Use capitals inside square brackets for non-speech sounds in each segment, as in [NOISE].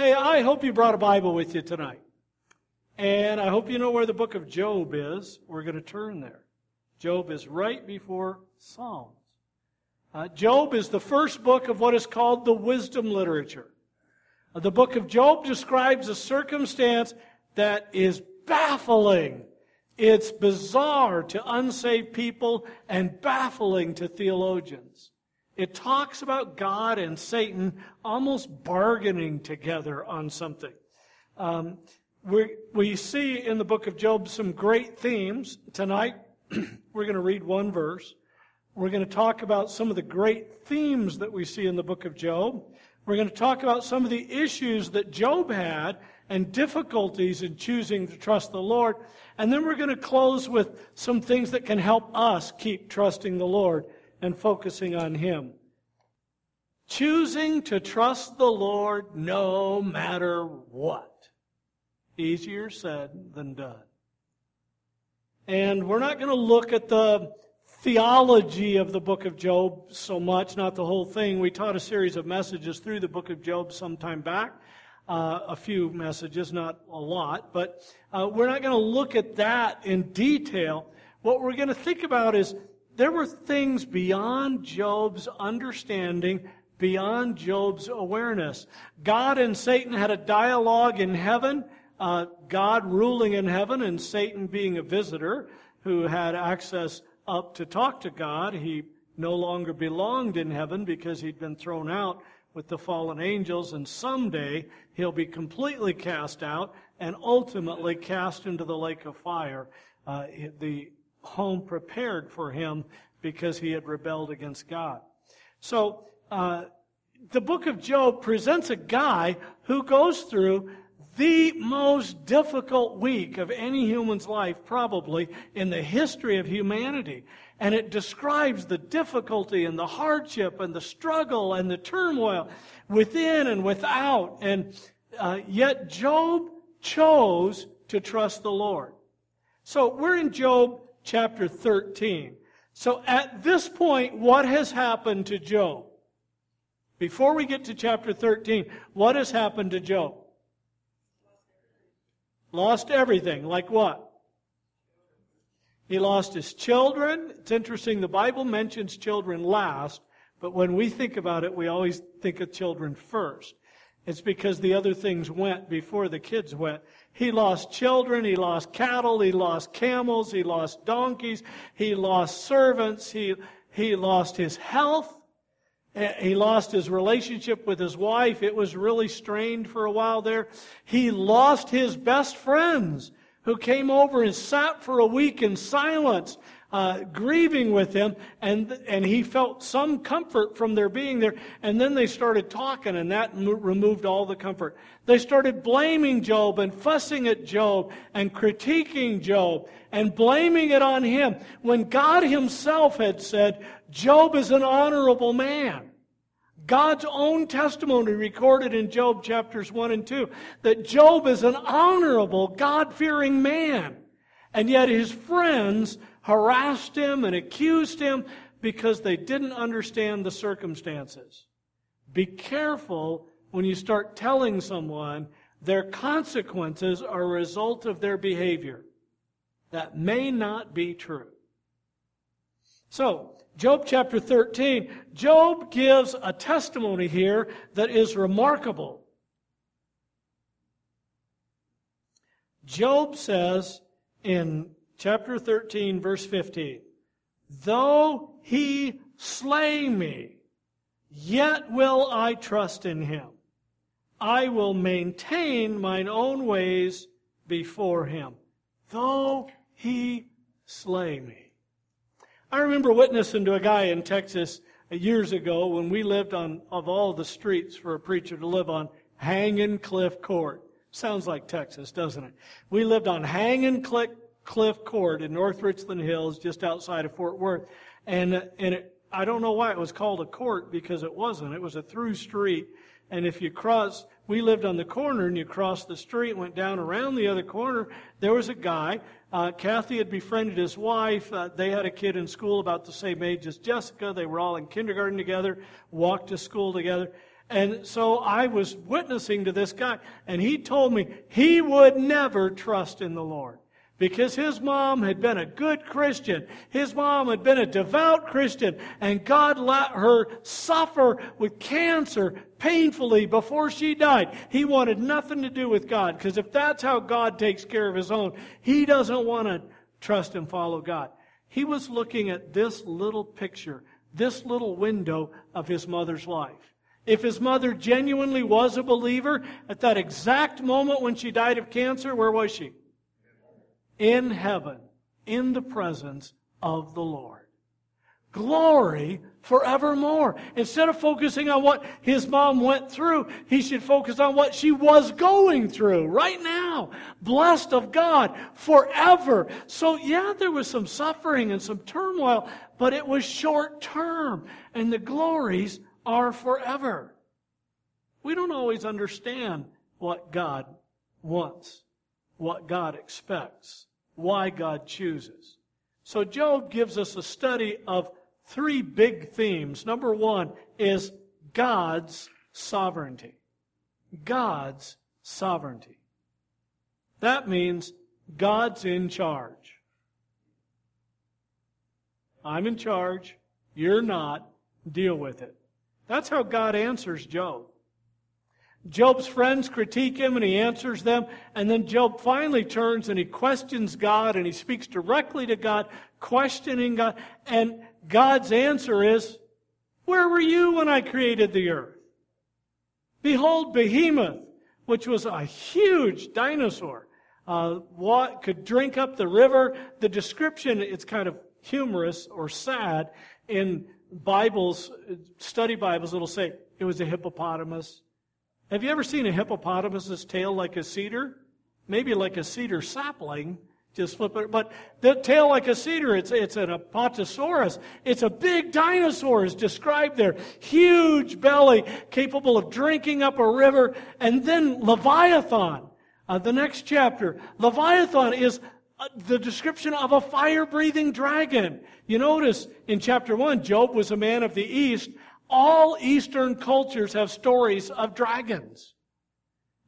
Hey, I hope you brought a Bible with you tonight. And I hope you know where the book of Job is. We're going to turn there. Job is right before Psalms. Uh, Job is the first book of what is called the wisdom literature. Uh, the book of Job describes a circumstance that is baffling. It's bizarre to unsaved people and baffling to theologians. It talks about God and Satan almost bargaining together on something. Um, we, we see in the book of Job some great themes. Tonight, [CLEARS THROAT] we're going to read one verse. We're going to talk about some of the great themes that we see in the book of Job. We're going to talk about some of the issues that Job had and difficulties in choosing to trust the Lord. And then we're going to close with some things that can help us keep trusting the Lord and focusing on Him. Choosing to trust the Lord no matter what. Easier said than done. And we're not going to look at the theology of the book of Job so much, not the whole thing. We taught a series of messages through the book of Job some time back. Uh, a few messages, not a lot, but uh, we're not going to look at that in detail. What we're going to think about is there were things beyond Job's understanding, beyond Job's awareness. God and Satan had a dialogue in heaven, uh, God ruling in heaven and Satan being a visitor who had access up to talk to God. He no longer belonged in heaven because he'd been thrown out with the fallen angels, and someday he'll be completely cast out and ultimately cast into the lake of fire, uh, the home prepared for him because he had rebelled against God. So, uh, the book of Job presents a guy who goes through the most difficult week of any human's life, probably, in the history of humanity. And it describes the difficulty and the hardship and the struggle and the turmoil within and without. And uh, yet Job chose to trust the Lord. So we're in Job chapter 13. So at this point, what has happened to Job? Before we get to chapter 13, what has happened to Job? Lost everything. Like what? He lost his children. It's interesting, the Bible mentions children last, but when we think about it, we always think of children first. It's because the other things went before the kids went. He lost children, he lost cattle, he lost camels, he lost donkeys, he lost servants, he, he lost his health. Eh, he lost his relationship with his wife. It was really strained for a while there. He lost his best friends who came over and sat for a week in silence, uh, grieving with him, and, and he felt some comfort from their being there. And then they started talking, and that mo- removed all the comfort. They started blaming Job and fussing at Job and critiquing Job and blaming it on him when God himself had said, Job is an honorable man. God's own testimony recorded in Job chapters 1 and 2 that Job is an honorable, God fearing man. And yet his friends harassed him and accused him because they didn't understand the circumstances. Be careful when you start telling someone their consequences are a result of their behavior. That may not be true. So, Job chapter 13, Job gives a testimony here that is remarkable. Job says in chapter 13, verse 15, Though he slay me, yet will I trust in him. I will maintain mine own ways before him, though he slay me. I remember witnessing to a guy in Texas years ago when we lived on, of all the streets for a preacher to live on, Hanging Cliff Court. Sounds like Texas, doesn't it? We lived on Hanging Cliff, Cliff Court in North Richland Hills, just outside of Fort Worth. And, and it, I don't know why it was called a court because it wasn't. It was a through street. And if you cross, we lived on the corner and you crossed the street, went down around the other corner, there was a guy. Uh, Kathy had befriended his wife. Uh, they had a kid in school about the same age as Jessica. They were all in kindergarten together, walked to school together. And so I was witnessing to this guy, and he told me he would never trust in the Lord because his mom had been a good Christian. His mom had been a devout Christian, and God let her suffer with cancer painfully before she died. He wanted nothing to do with God because if that's how God takes care of his own, he doesn't want to trust and follow God. He was looking at this little picture, this little window of his mother's life. If his mother genuinely was a believer, at that exact moment when she died of cancer, where was she? In heaven, in the presence of the Lord. Glory forevermore. Instead of focusing on what his mom went through, he should focus on what she was going through right now. Blessed of God forever. So yeah, there was some suffering and some turmoil, but it was short term and the glories are forever. We don't always understand what God wants, what God expects why God chooses. So Job gives us a study of three big themes. Number one is God's sovereignty. God's sovereignty. That means God's in charge. I'm in charge. You're not. Deal with it. That's how God answers Job. Job's friends critique him and he answers them. And then Job finally turns and he questions God and he speaks directly to God, questioning God. And God's answer is, Where were you when I created the earth? Behold, Behemoth, which was a huge dinosaur, uh, could drink up the river. The description, it's kind of humorous or sad. In Bibles, study Bibles, it'll say it was a hippopotamus have you ever seen a hippopotamus's tail like a cedar? Maybe like a cedar sapling. Just flip it. But the tail like a cedar, it's, it's an apatosaurus. It's a big dinosaur is described there. Huge belly, capable of drinking up a river. And then Leviathan, uh, the next chapter. Leviathan is uh, the description of a fire breathing dragon. You notice in chapter 1, Job was a man of the east all Eastern cultures have stories of dragons.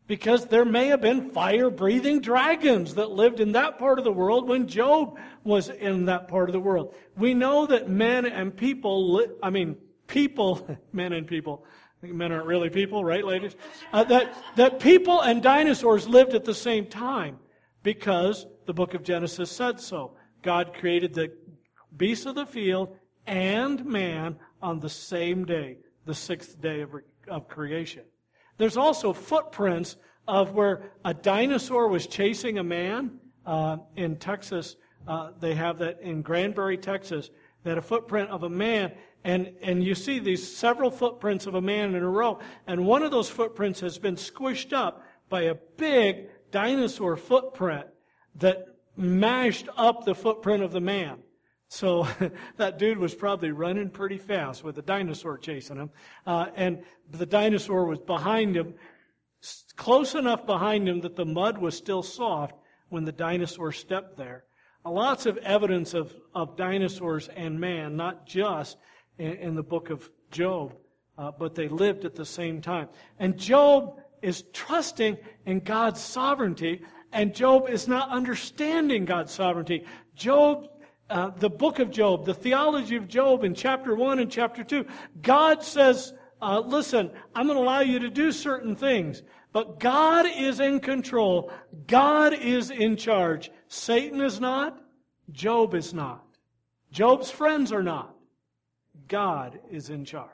Because there may have been fire breathing dragons that lived in that part of the world when Job was in that part of the world. We know that men and people, li- I mean, people, [LAUGHS] men and people, men aren't really people, right, ladies? Uh, that, that people and dinosaurs lived at the same time because the book of Genesis said so. God created the beasts of the field and man on the same day, the sixth day of, of creation. There's also footprints of where a dinosaur was chasing a man uh, in Texas. Uh, they have that in Granbury, Texas. that a footprint of a man, and, and you see these several footprints of a man in a row, and one of those footprints has been squished up by a big dinosaur footprint that mashed up the footprint of the man. So [LAUGHS] that dude was probably running pretty fast with a dinosaur chasing him. Uh, and the dinosaur was behind him, close enough behind him that the mud was still soft when the dinosaur stepped there. Uh, lots of evidence of, of dinosaurs and man, not just in, in the book of Job, uh, but they lived at the same time. And Job is trusting in God's sovereignty, and Job is not understanding God's sovereignty. Job uh, the book of Job, the theology of Job in chapter 1 and chapter 2, God says, uh, listen, I'm going to allow you to do certain things, but God is in control. God is in charge. Satan is not. Job is not. Job's friends are not. God is in charge.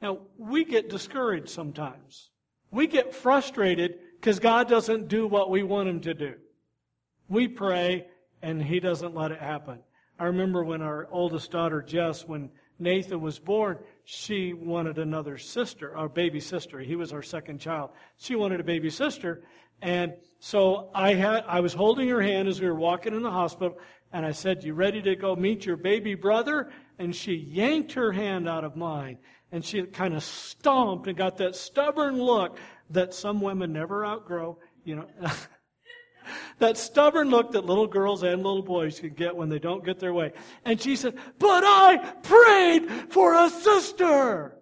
Now, we get discouraged sometimes. We get frustrated because God doesn't do what we want Him to do. We pray, and he doesn't let it happen. I remember when our oldest daughter, Jess, when Nathan was born, she wanted another sister, our baby sister. He was our second child. She wanted a baby sister. And so I had, I was holding her hand as we were walking in the hospital, and I said, You ready to go meet your baby brother? And she yanked her hand out of mine, and she kind of stomped and got that stubborn look that some women never outgrow, you know. [LAUGHS] that stubborn look that little girls and little boys can get when they don't get their way. And she said, But I prayed for a sister.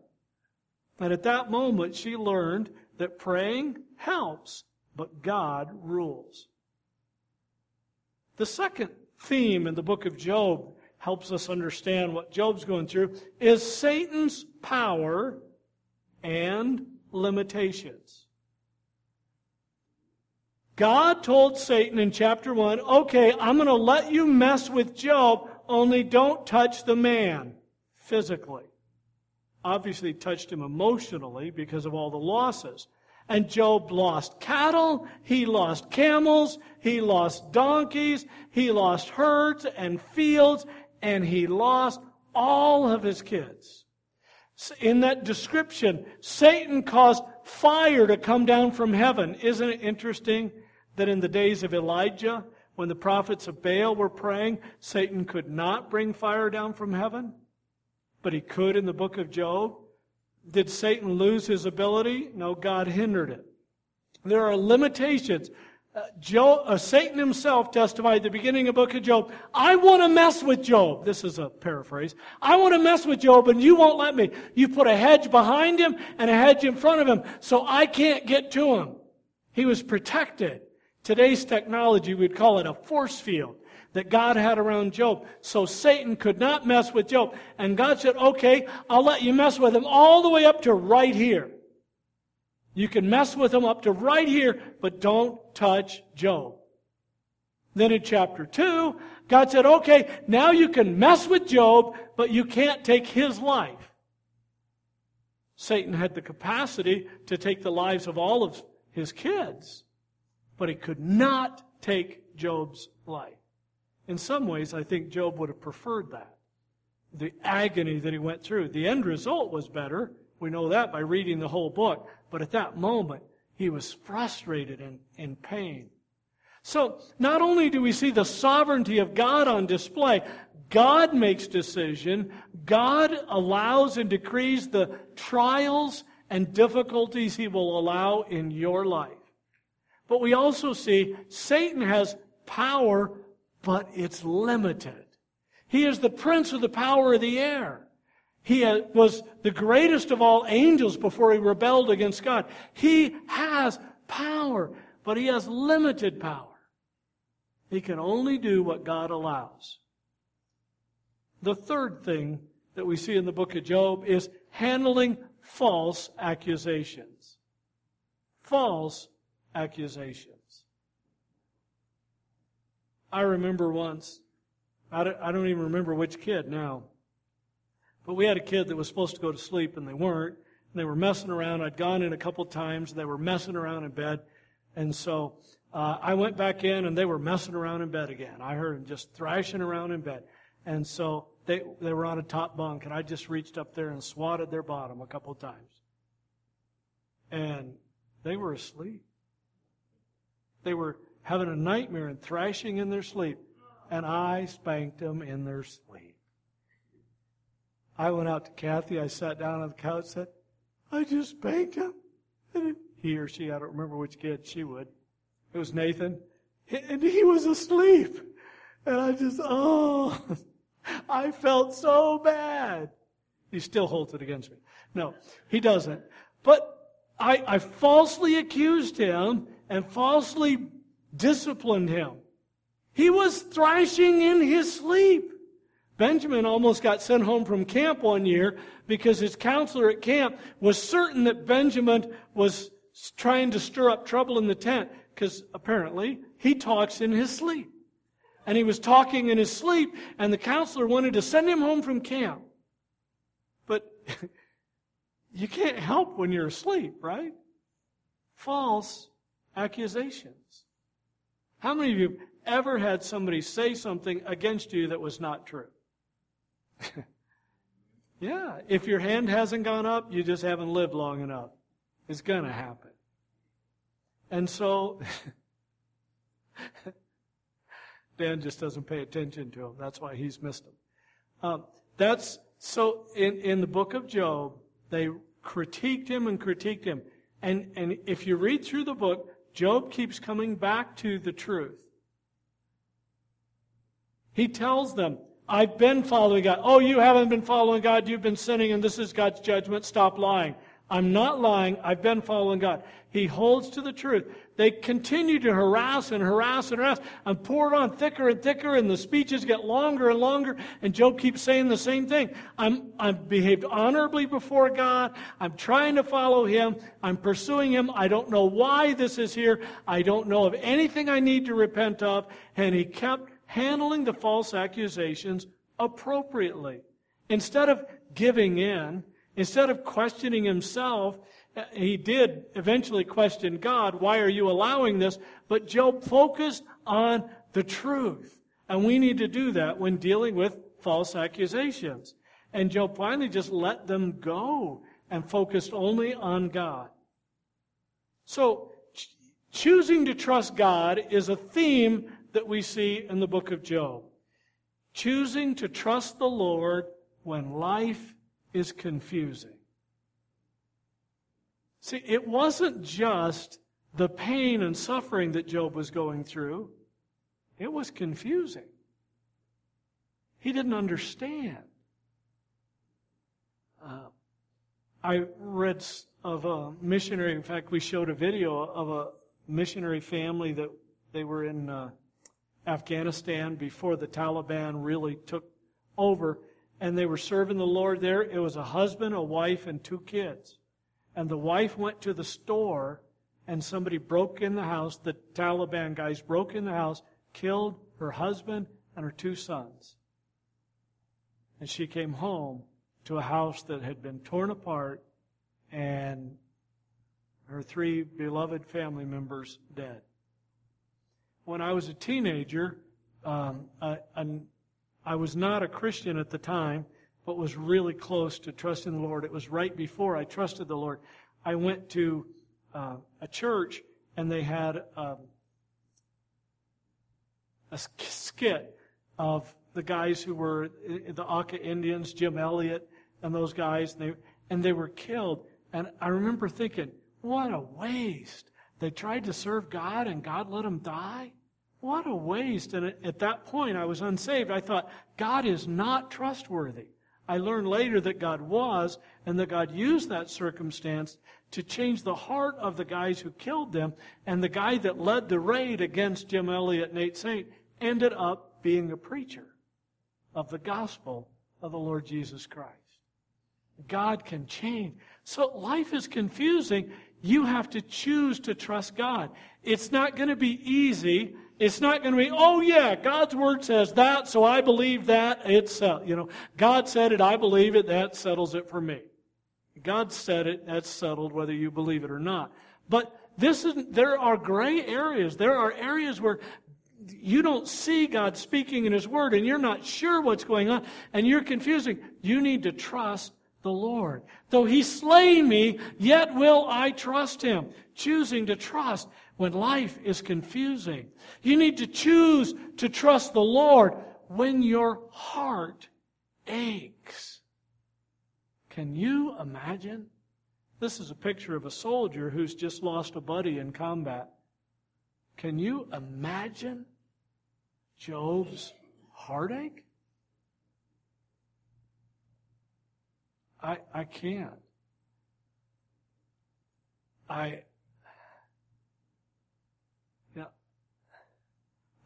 And at that moment, she learned that praying helps, but God rules. The second theme in the book of Job helps us understand what Job's going through is Satan's power and limitations. God told Satan in chapter 1, okay, I'm going to let you mess with Job, only don't touch the man physically. Obviously, touched him emotionally because of all the losses. And Job lost cattle, he lost camels, he lost donkeys, he lost herds and fields, and he lost all of his kids. In that description, Satan caused fire to come down from heaven. Isn't it interesting that in the days of Elijah, when the prophets of Baal were praying, Satan could not bring fire down from heaven? But he could in the book of Job. Did Satan lose his ability? No, God hindered it. There are limitations. Uh, Job, uh, Satan himself testified at the beginning of the book of Job, I want to mess with Job. This is a paraphrase. I want to mess with Job and you won't let me. You put a hedge behind him and a hedge in front of him so I can't get to him. He was protected. Today's technology, we'd call it a force field that God had around Job. So Satan could not mess with Job. And God said, okay, I'll let you mess with him all the way up to right here. You can mess with him up to right here, but don't touch Job. Then in chapter 2, God said, okay, now you can mess with Job, but you can't take his life. Satan had the capacity to take the lives of all of his kids, but he could not take Job's life. In some ways, I think Job would have preferred that. The agony that he went through. The end result was better. We know that by reading the whole book. But at that moment, he was frustrated and in pain. So, not only do we see the sovereignty of God on display, God makes decision. God allows and decrees the trials and difficulties he will allow in your life. But we also see Satan has power but it's limited. He is the prince of the power of the air. He was the greatest of all angels before he rebelled against God. He has power, but he has limited power. He can only do what God allows. The third thing that we see in the book of Job is handling false accusations. False accusations. I remember once, I don't, I don't even remember which kid now, but we had a kid that was supposed to go to sleep and they weren't. And they were messing around. I'd gone in a couple times. They were messing around in bed. And so uh, I went back in and they were messing around in bed again. I heard them just thrashing around in bed. And so they, they were on a top bunk and I just reached up there and swatted their bottom a couple times. And they were asleep. They were having a nightmare and thrashing in their sleep. And I spanked them in their sleep. I went out to Kathy. I sat down on the couch and said, I just spanked him. And he or she, I don't remember which kid, she would. It was Nathan. And he was asleep. And I just, oh, [LAUGHS] I felt so bad. He still holds it against me. No, he doesn't. But I, I falsely accused him and falsely disciplined him. He was thrashing in his sleep. Benjamin almost got sent home from camp one year because his counselor at camp was certain that Benjamin was trying to stir up trouble in the tent because apparently he talks in his sleep. And he was talking in his sleep, and the counselor wanted to send him home from camp. But [LAUGHS] you can't help when you're asleep, right? False accusations. How many of you ever had somebody say something against you that was not true? [LAUGHS] yeah, if your hand hasn't gone up, you just haven't lived long enough. It's going to happen. And so, [LAUGHS] Dan just doesn't pay attention to him. That's why he's missed him. Um, that's so in, in the book of Job, they critiqued him and critiqued him. And, and if you read through the book, Job keeps coming back to the truth. He tells them, I've been following God. Oh, you haven't been following God. You've been sinning, and this is God's judgment. Stop lying. I'm not lying. I've been following God. He holds to the truth. They continue to harass and harass and harass and pour it on thicker and thicker, and the speeches get longer and longer, and Job keeps saying the same thing. I'm, I've behaved honorably before God. I'm trying to follow Him. I'm pursuing Him. I don't know why this is here. I don't know of anything I need to repent of. And he kept handling the false accusations appropriately. Instead of giving in, Instead of questioning himself, uh, he did eventually question God, why are you allowing this? But Job focused on the truth. And we need to do that when dealing with false accusations. And Job finally just let them go and focused only on God. So, ch- choosing to trust God is a theme that we see in the book of Job. Choosing to trust the Lord when life is confusing. See, it wasn't just the pain and suffering that Job was going through, it was confusing. He didn't understand. Uh, I read of a missionary, in fact, we showed a video of a missionary family that they were in uh, Afghanistan before the Taliban really took over and they were serving the Lord there. It was a husband, a wife, and two kids. And the wife went to the store, and somebody broke in the house. The Taliban guys broke in the house, killed her husband and her two sons. And she came home to a house that had been torn apart and her three beloved family members dead. When I was a teenager, um, a, I was not a Christian at the time, but was really close to trusting the Lord. It was right before I trusted the Lord. I went to uh, a church and they had um, a skit of the guys who were the Auca Indians, Jim Elliot, and those guys, and they, and they were killed. And I remember thinking, what a waste. They tried to serve God and God let them die? What a waste. And at that point, I was unsaved. I thought, God is not trustworthy. I learned later that God was, and that God used that circumstance to change the heart of the guys who killed them. And the guy that led the raid against Jim Elliot, Nate Saint, ended up being a preacher of the gospel of the Lord Jesus Christ. God can change. So life is confusing. You have to choose to trust God. It's not going to be easy. It's not going to be, oh yeah, God's word says that, so I believe that. It's, uh, you know, God said it, I believe it, that settles it for me. God said it, that's settled whether you believe it or not. But this is, there are gray areas. There are areas where you don't see God speaking in His Word and you're not sure what's going on and you're confusing. You need to trust the Lord. Though He slay me, yet will I trust Him. Choosing to trust when life is confusing. You need to choose to trust the Lord when your heart aches. Can you imagine? This is a picture of a soldier who's just lost a buddy in combat. Can you imagine Job's heartache? I, I can't. I, yeah,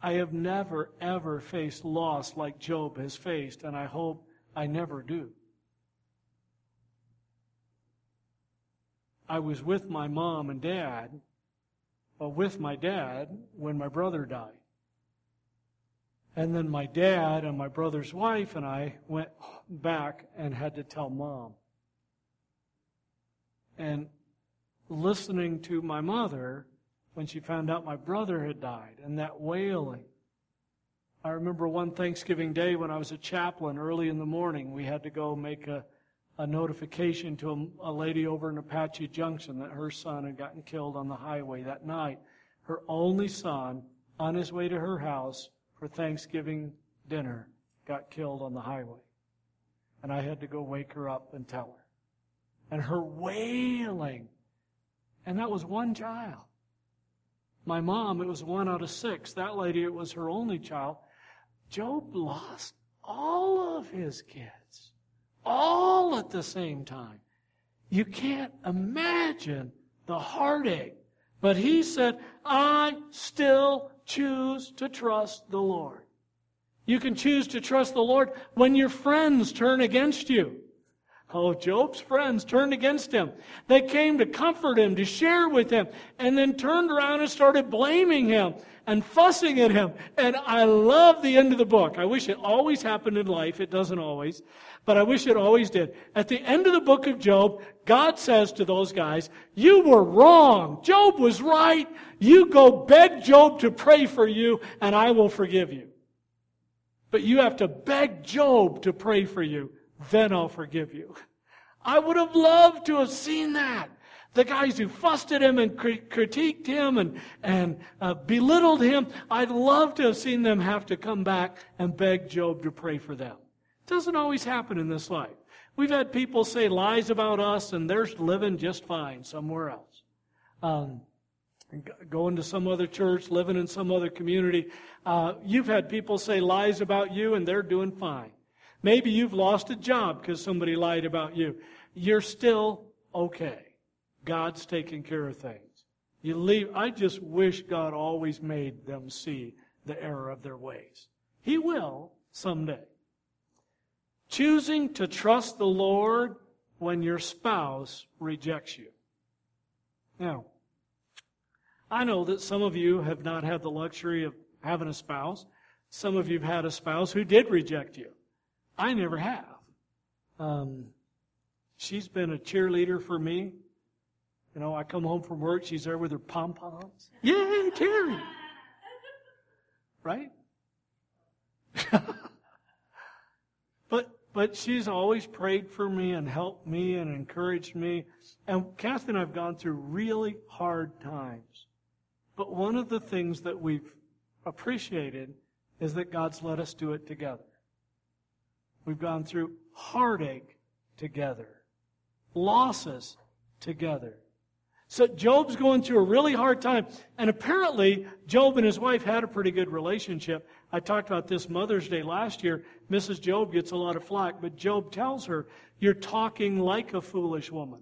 I have never, ever faced loss like Job has faced, and I hope I never do. I was with my mom and dad, or with my dad when my brother died. And then my dad and my brother's wife and I went back and had to tell mom. And listening to my mother when she found out my brother had died and that wailing. I remember one Thanksgiving day when I was a chaplain early in the morning, we had to go make a, a notification to a, a lady over in Apache Junction that her son had gotten killed on the highway that night. Her only son, on his way to her house for Thanksgiving dinner, got killed on the highway. And I had to go wake her up and tell her. And her wailing. And that was one child. My mom, it was one out of six. That lady, it was her only child. Job lost all of his kids, all at the same time. You can't imagine the heartache. But he said, I still choose to trust the Lord. You can choose to trust the Lord when your friends turn against you. Oh, Job's friends turned against him. They came to comfort him, to share with him, and then turned around and started blaming him and fussing at him. And I love the end of the book. I wish it always happened in life. It doesn't always, but I wish it always did. At the end of the book of Job, God says to those guys, You were wrong. Job was right. You go beg Job to pray for you, and I will forgive you. But you have to beg Job to pray for you then I'll forgive you. I would have loved to have seen that. The guys who fussed at him and critiqued him and, and uh, belittled him, I'd love to have seen them have to come back and beg Job to pray for them. It doesn't always happen in this life. We've had people say lies about us and they're living just fine somewhere else. Um, going to some other church, living in some other community. Uh, you've had people say lies about you and they're doing fine. Maybe you've lost a job because somebody lied about you. You're still okay. God's taking care of things. You leave. I just wish God always made them see the error of their ways. He will someday. Choosing to trust the Lord when your spouse rejects you. Now, I know that some of you have not had the luxury of having a spouse. Some of you have had a spouse who did reject you. I never have. Um, she's been a cheerleader for me. You know, I come home from work, she's there with her pom poms. Yay, Terry! [LAUGHS] Right? [LAUGHS] but but she's always prayed for me and helped me and encouraged me. And Kathy and I have gone through really hard times. But one of the things that we've appreciated is that God's let us do it together. We've gone through heartache together, losses together. So Job's going through a really hard time. And apparently, Job and his wife had a pretty good relationship. I talked about this Mother's Day last year. Mrs. Job gets a lot of flack, but Job tells her, You're talking like a foolish woman.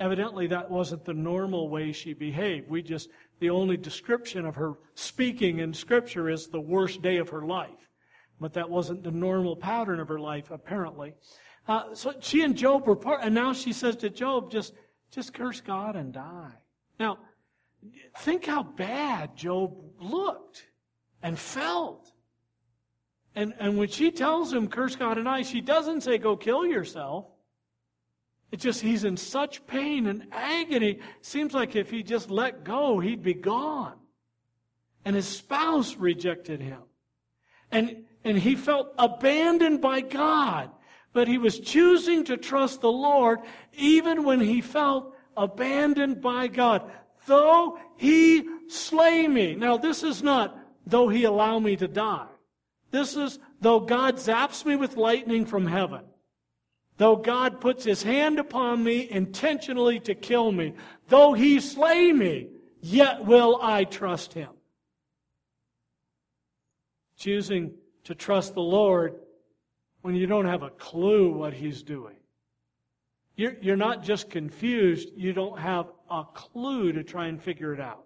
Evidently, that wasn't the normal way she behaved. We just, the only description of her speaking in Scripture is the worst day of her life. But that wasn't the normal pattern of her life, apparently. Uh, so she and Job were part, and now she says to Job, just, just curse God and die. Now, think how bad Job looked and felt. And, and when she tells him, curse God and die, she doesn't say, go kill yourself. It's just he's in such pain and agony. Seems like if he just let go, he'd be gone. And his spouse rejected him. And and he felt abandoned by God. But he was choosing to trust the Lord even when he felt abandoned by God. Though he slay me. Now, this is not, though he allow me to die. This is, though God zaps me with lightning from heaven. Though God puts his hand upon me intentionally to kill me. Though he slay me, yet will I trust him. Choosing to trust the Lord when you don't have a clue what He's doing. You're, you're not just confused, you don't have a clue to try and figure it out.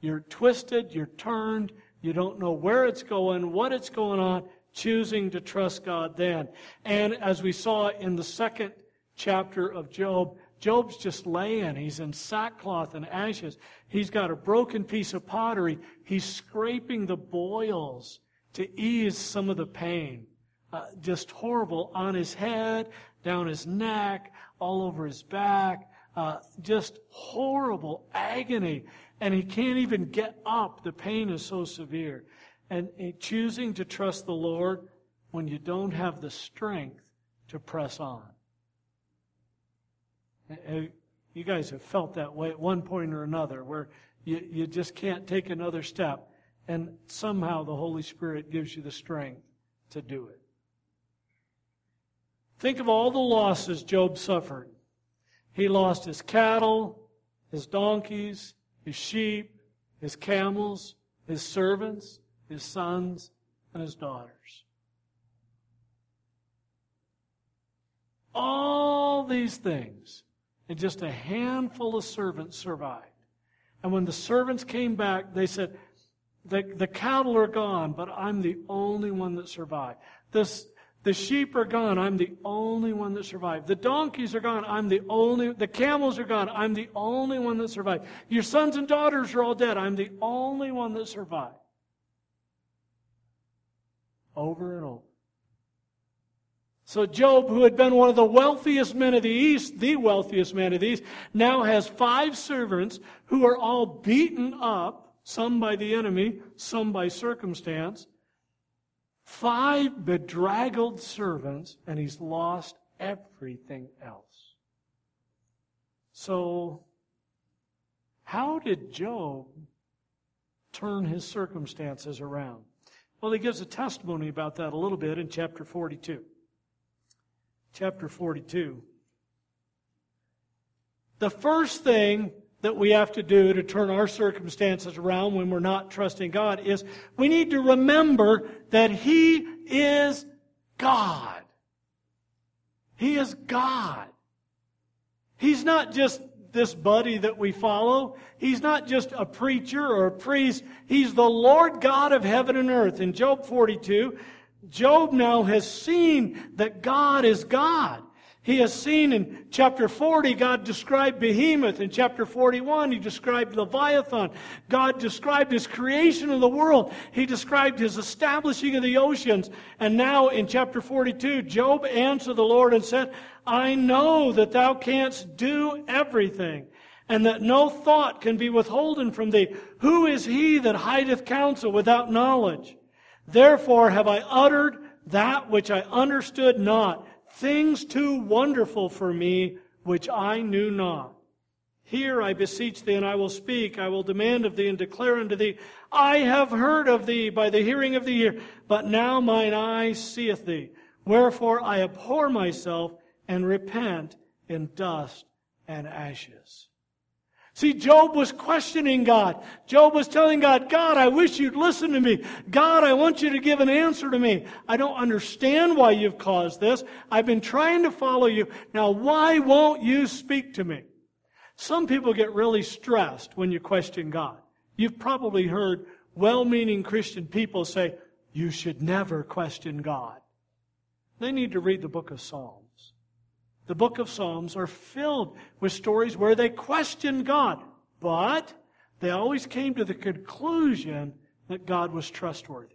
You're twisted, you're turned, you don't know where it's going, what it's going on, choosing to trust God then. And as we saw in the second chapter of Job, Job's just laying. He's in sackcloth and ashes. He's got a broken piece of pottery. He's scraping the boils to ease some of the pain. Uh, just horrible on his head, down his neck, all over his back. Uh, just horrible agony. And he can't even get up. The pain is so severe. And, and choosing to trust the Lord when you don't have the strength to press on. Eh, eh, you guys have felt that way at one point or another, where you, you just can't take another step and somehow the Holy Spirit gives you the strength to do it. Think of all the losses Job suffered. He lost his cattle, his donkeys, his sheep, his camels, his servants, his sons, and his daughters. all these things, and just a handful of servants survived. And when the servants came back, they said, the, the cattle are gone, but I'm the only one that survived. This, the sheep are gone. I'm the only one that survived. The donkeys are gone. I'm the only, the camels are gone. I'm the only one that survived. Your sons and daughters are all dead. I'm the only one that survived. Over and over. So Job, who had been one of the wealthiest men of the East, the wealthiest man of the East, now has five servants who are all beaten up, some by the enemy, some by circumstance. Five bedraggled servants, and he's lost everything else. So, how did Job turn his circumstances around? Well, he gives a testimony about that a little bit in chapter 42 chapter 42. The first thing that we have to do to turn our circumstances around when we're not trusting God is we need to remember that He is God. He is God. He's not just this buddy that we follow. He's not just a preacher or a priest. He's the Lord God of heaven and earth. In Job 42, Job now has seen that God is God. He has seen in chapter 40, God described Behemoth. In chapter 41, He described Leviathan. God described His creation of the world. He described His establishing of the oceans. And now in chapter 42, Job answered the Lord and said, I know that Thou canst do everything, and that no thought can be withholden from Thee. Who is He that hideth counsel without knowledge? Therefore have I uttered that which I understood not, things too wonderful for me, which I knew not. Here I beseech thee, and I will speak. I will demand of thee, and declare unto thee, I have heard of thee by the hearing of the ear, but now mine eye seeth thee. Wherefore I abhor myself, and repent in dust and ashes. See, Job was questioning God. Job was telling God, God, I wish you'd listen to me. God, I want you to give an answer to me. I don't understand why you've caused this. I've been trying to follow you. Now, why won't you speak to me? Some people get really stressed when you question God. You've probably heard well-meaning Christian people say, you should never question God. They need to read the book of Psalms the book of Psalms are filled with stories where they questioned God, but they always came to the conclusion that God was trustworthy.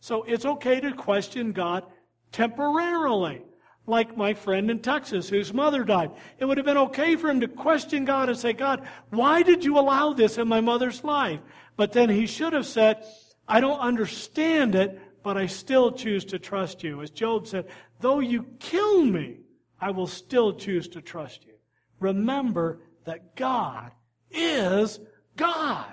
So it's okay to question God temporarily. Like my friend in Texas whose mother died. It would have been okay for him to question God and say, God, why did you allow this in my mother's life? But then he should have said, I don't understand it, but I still choose to trust you. As Job said, though you kill me, I will still choose to trust you. Remember that God is God.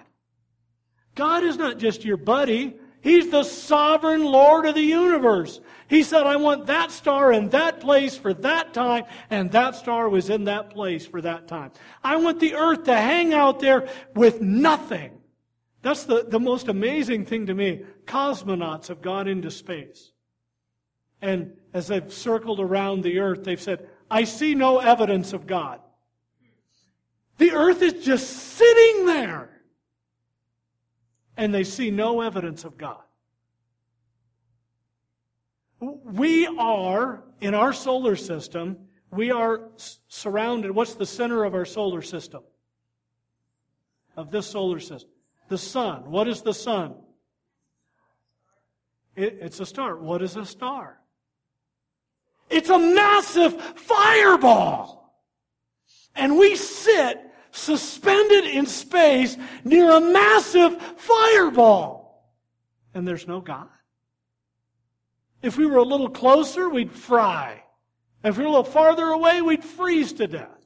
God is not just your buddy. He's the sovereign Lord of the universe. He said, I want that star in that place for that time, and that star was in that place for that time. I want the earth to hang out there with nothing. That's the, the most amazing thing to me. Cosmonauts have gone into space. And as they've circled around the earth, they've said, I see no evidence of God. The earth is just sitting there. And they see no evidence of God. We are, in our solar system, we are surrounded. What's the center of our solar system? Of this solar system? The sun. What is the sun? It, it's a star. What is a star? It's a massive fireball. And we sit suspended in space near a massive fireball. And there's no God. If we were a little closer, we'd fry. If we were a little farther away, we'd freeze to death.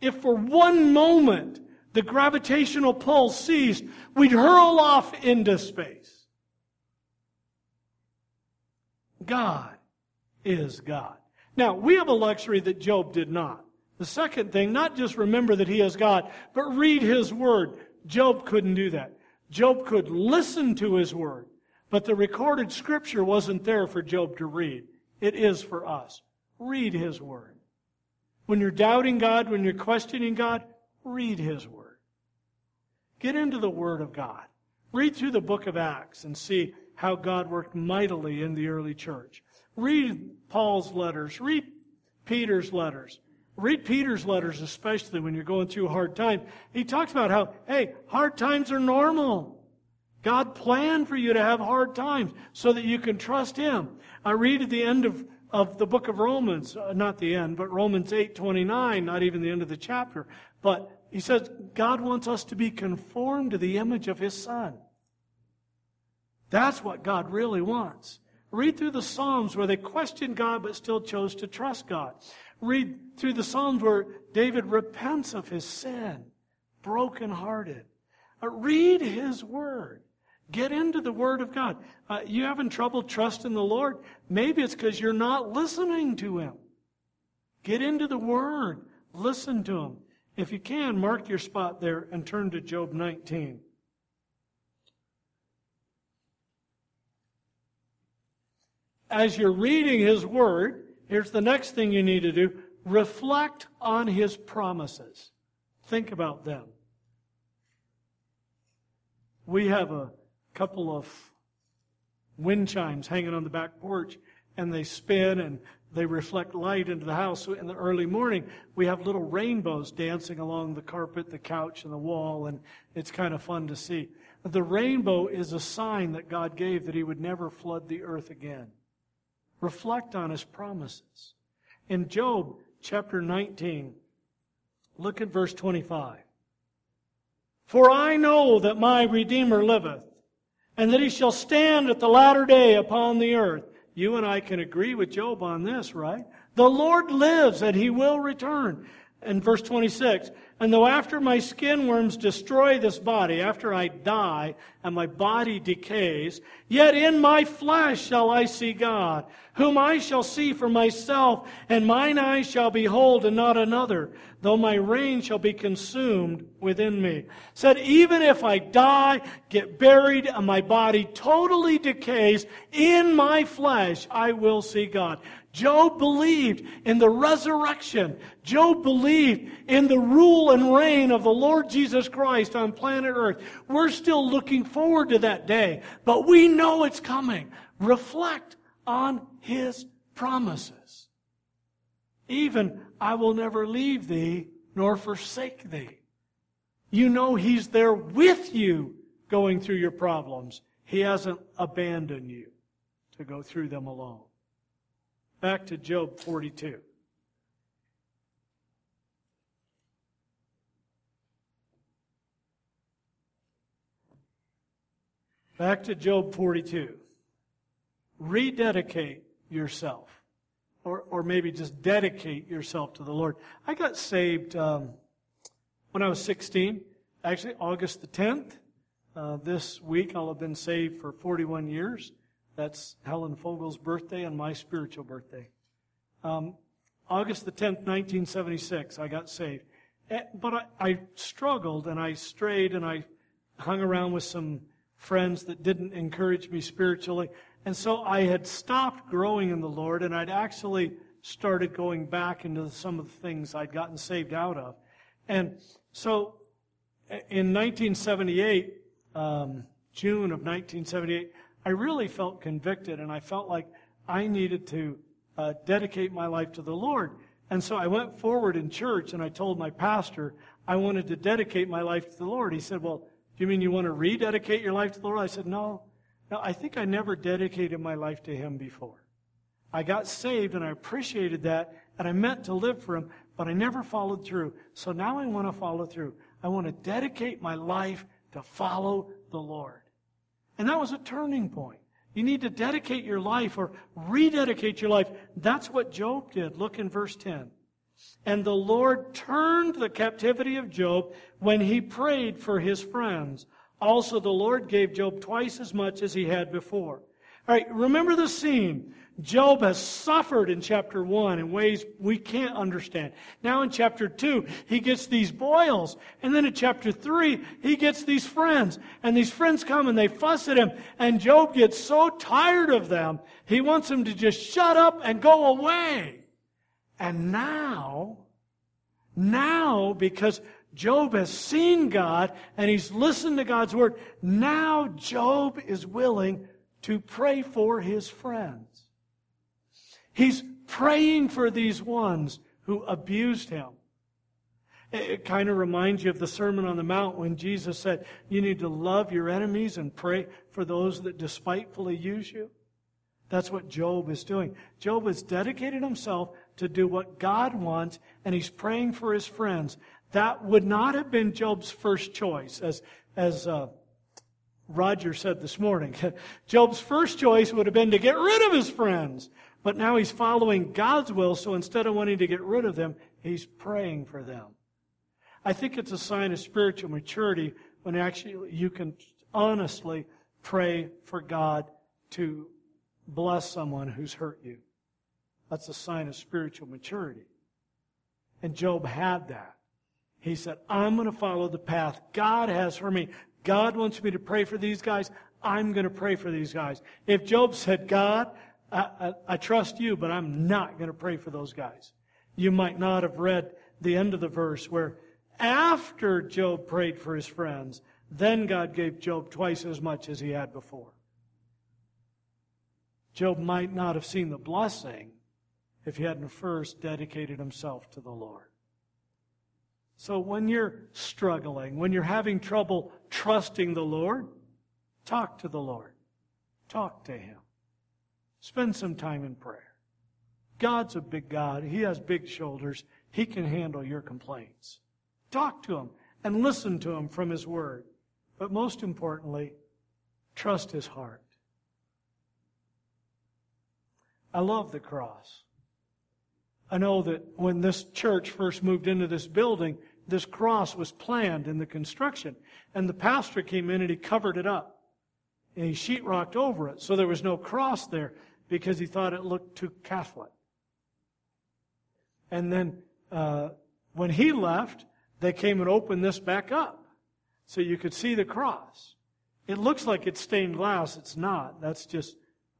If for one moment the gravitational pull ceased, we'd hurl off into space. God is God. Now, we have a luxury that Job did not. The second thing, not just remember that he is God, but read his word. Job couldn't do that. Job could listen to his word, but the recorded scripture wasn't there for Job to read. It is for us. read His Word. When you're doubting God, when you're questioning God, read His Word. Get into the Word of God. Read through the book of Acts and see how God worked mightily in the early church. Read Paul's letters. Read Peter's letters. Read Peter's letters, especially when you're going through a hard time. He talks about how, hey, hard times are normal. God planned for you to have hard times so that you can trust Him. I read at the end of, of the book of Romans, uh, not the end, but Romans 8 29, not even the end of the chapter. But he says God wants us to be conformed to the image of His Son. That's what God really wants. Read through the Psalms where they questioned God but still chose to trust God. Read through the Psalms where David repents of his sin, brokenhearted. Uh, read his word. Get into the Word of God. Uh, you having trouble trusting the Lord? Maybe it's because you're not listening to Him. Get into the Word. Listen to Him. If you can, mark your spot there and turn to Job 19. As you're reading His Word, here's the next thing you need to do reflect on His promises. Think about them. We have a couple of wind chimes hanging on the back porch, and they spin and they reflect light into the house. In the early morning, we have little rainbows dancing along the carpet, the couch, and the wall, and it's kind of fun to see. The rainbow is a sign that God gave that He would never flood the earth again. Reflect on his promises. In Job chapter 19, look at verse 25. For I know that my Redeemer liveth, and that he shall stand at the latter day upon the earth. You and I can agree with Job on this, right? The Lord lives, and he will return. In verse 26, and though after my skin worms destroy this body, after I die and my body decays, yet in my flesh shall I see God, whom I shall see for myself, and mine eyes shall behold and not another, though my reign shall be consumed within me. Said, even if I die, get buried, and my body totally decays, in my flesh I will see God. Job believed in the resurrection. Job believed in the rule and reign of the Lord Jesus Christ on planet Earth. We're still looking forward to that day, but we know it's coming. Reflect on his promises. Even, I will never leave thee nor forsake thee. You know he's there with you going through your problems. He hasn't abandoned you to go through them alone. Back to Job 42. Back to Job 42. Rededicate yourself. Or, or maybe just dedicate yourself to the Lord. I got saved um, when I was 16, actually, August the 10th. Uh, this week I'll have been saved for 41 years. That's Helen Fogel's birthday and my spiritual birthday. Um, August the 10th, 1976, I got saved. Eh, but I, I struggled and I strayed and I hung around with some friends that didn't encourage me spiritually. And so I had stopped growing in the Lord and I'd actually started going back into some of the things I'd gotten saved out of. And so eh, in 1978, um, June of 1978, I really felt convicted and I felt like I needed to uh, dedicate my life to the Lord. And so I went forward in church and I told my pastor I wanted to dedicate my life to the Lord. He said, Well, do you mean you want to rededicate your life to the Lord? I said, No. No, I think I never dedicated my life to Him before. I got saved and I appreciated that and I meant to live for Him, but I never followed through. So now I want to follow through. I want to dedicate my life to follow the Lord. And that was a turning point. You need to dedicate your life or rededicate your life. That's what Job did. Look in verse 10. And the Lord turned the captivity of Job when he prayed for his friends. Also, the Lord gave Job twice as much as he had before. All right, remember the scene. Job has suffered in chapter 1 in ways we can't understand. Now in chapter 2, he gets these boils. And then in chapter 3, he gets these friends. And these friends come and they fuss at him. And Job gets so tired of them, he wants them to just shut up and go away. And now, now, because Job has seen God and he's listened to God's word, now Job is willing to pray for his friends. He's praying for these ones who abused him. It kind of reminds you of the Sermon on the Mount when Jesus said, You need to love your enemies and pray for those that despitefully use you. That's what Job is doing. Job has dedicated himself to do what God wants, and he's praying for his friends. That would not have been Job's first choice, as, as uh, Roger said this morning. [LAUGHS] Job's first choice would have been to get rid of his friends. But now he's following God's will, so instead of wanting to get rid of them, he's praying for them. I think it's a sign of spiritual maturity when actually you can honestly pray for God to bless someone who's hurt you. That's a sign of spiritual maturity. And Job had that. He said, I'm going to follow the path God has for me. God wants me to pray for these guys. I'm going to pray for these guys. If Job said, God, I, I, trust you, but I'm not going to pray for those guys. You might not have read the end of the verse where after Job prayed for his friends, then God gave Job twice as much as he had before. Job might not have seen the blessing if he hadn't first dedicated himself to the Lord. So when you're struggling, when you're having trouble trusting the Lord, talk to the Lord. Talk to Him. Spend some time in prayer. God's a big God. He has big shoulders. He can handle your complaints. Talk to Him and listen to Him from His Word. But most importantly, trust His heart. I love the cross. I know that when this church first moved into this building, this cross was planned in the construction. And the pastor came in and he covered it up. And he sheetrocked over it. So there was no cross there because he thought it looked too Catholic. And then uh, when he left, they came and opened this back up so you could see the cross. It looks like it's stained glass. It's not. That's just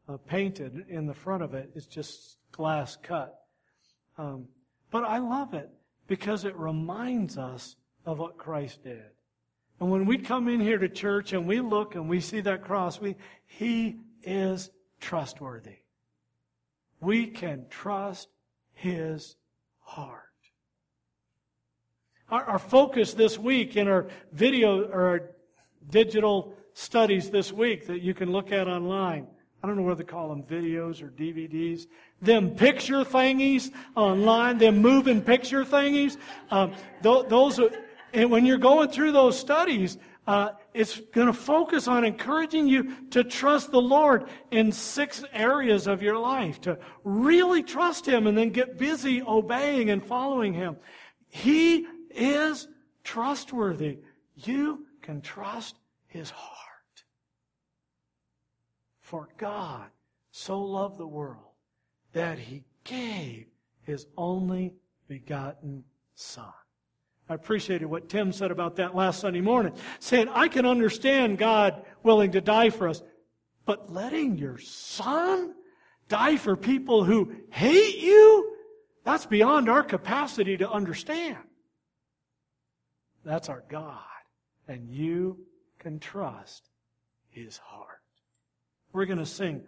uh, painted in the front of it. It's just glass cut. Um, but I love it because it reminds us of what Christ did. And when we come in here to church and we look and we see that cross, we, He is trustworthy. We can trust His heart. Our, our focus this week in our video or our digital studies this week that you can look at online I don't know whether to call them videos or DVDs. Them picture thingies online, them moving picture thingies. Um, th- those, and when you're going through those studies, uh, it's going to focus on encouraging you to trust the Lord in six areas of your life, to really trust Him and then get busy obeying and following Him. He is trustworthy. You can trust His heart. For God so loved the world that he gave his only begotten Son. I appreciated what Tim said about that last Sunday morning, saying, I can understand God willing to die for us, but letting your Son die for people who hate you, that's beyond our capacity to understand. That's our God, and you can trust his heart. We're going to sing